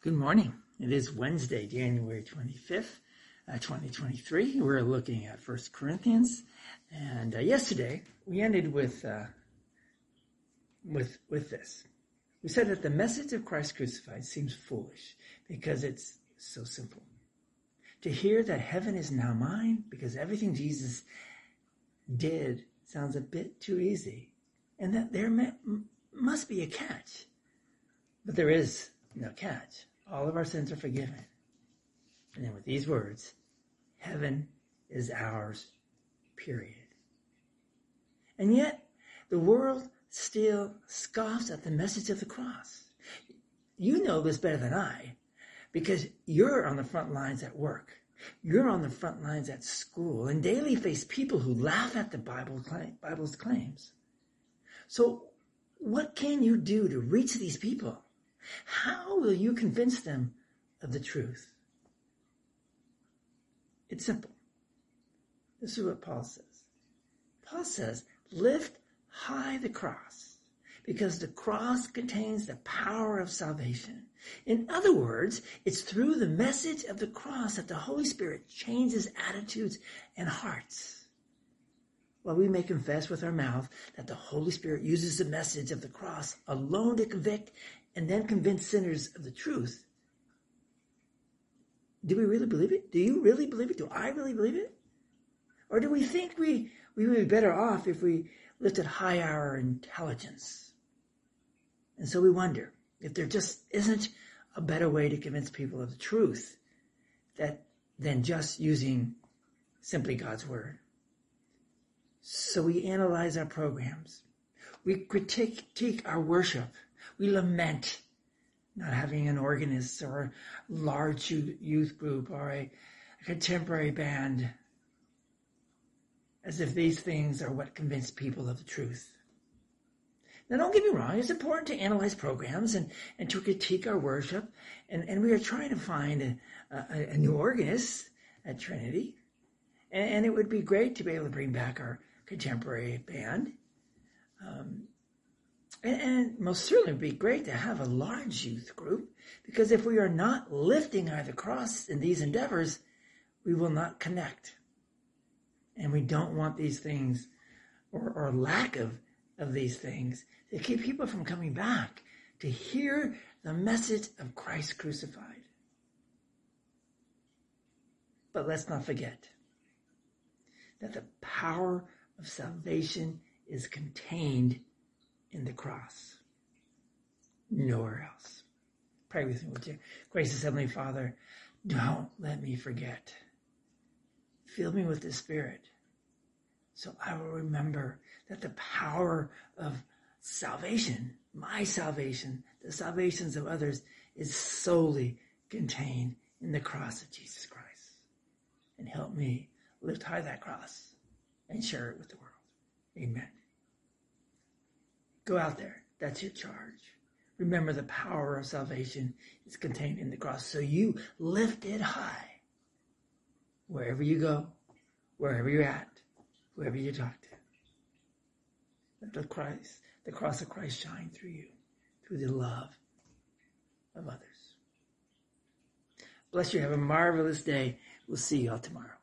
Good morning. It is Wednesday, January 25th, uh, 2023. We're looking at First Corinthians. And uh, yesterday we ended with, uh, with, with this. We said that the message of Christ crucified seems foolish because it's so simple. To hear that heaven is now mine because everything Jesus did sounds a bit too easy and that there may, must be a catch. But there is no catch. All of our sins are forgiven. And then with these words, heaven is ours, period. And yet, the world still scoffs at the message of the cross. You know this better than I because you're on the front lines at work. You're on the front lines at school and daily face people who laugh at the Bible, Bible's claims. So what can you do to reach these people? How will you convince them of the truth? It's simple. This is what Paul says. Paul says, lift high the cross because the cross contains the power of salvation. In other words, it's through the message of the cross that the Holy Spirit changes attitudes and hearts. While we may confess with our mouth that the Holy Spirit uses the message of the cross alone to convict and then convince sinners of the truth, do we really believe it? Do you really believe it? Do I really believe it? Or do we think we, we would be better off if we lifted high our intelligence? And so we wonder if there just isn't a better way to convince people of the truth that than just using simply God's word. So we analyze our programs. We critique our worship. We lament not having an organist or a large youth group or a, a contemporary band as if these things are what convince people of the truth. Now, don't get me wrong, it's important to analyze programs and, and to critique our worship. And, and we are trying to find a, a, a new organist at Trinity. And, and, it would be great to be able to bring back our contemporary band. Um, and, and, most certainly would be great to have a large youth group because if we are not lifting the cross in these endeavors, we will not connect. And we don't want these things or, or lack of, of these things to keep people from coming back to hear the message of Christ crucified. But let's not forget that the power of salvation is contained in the cross. Nowhere else. Pray with me, would you? Gracious Heavenly Father, don't let me forget. Fill me with the Spirit so I will remember that the power of salvation, my salvation, the salvations of others, is solely contained in the cross of Jesus Christ. And help me lift high that cross and share it with the world. Amen. Go out there. That's your charge. Remember the power of salvation is contained in the cross. So you lift it high. Wherever you go, wherever you're at, whoever you talk to. Let the Christ, the cross of Christ shine through you, through the love of others. Bless you. Have a marvelous day. We'll see you all tomorrow.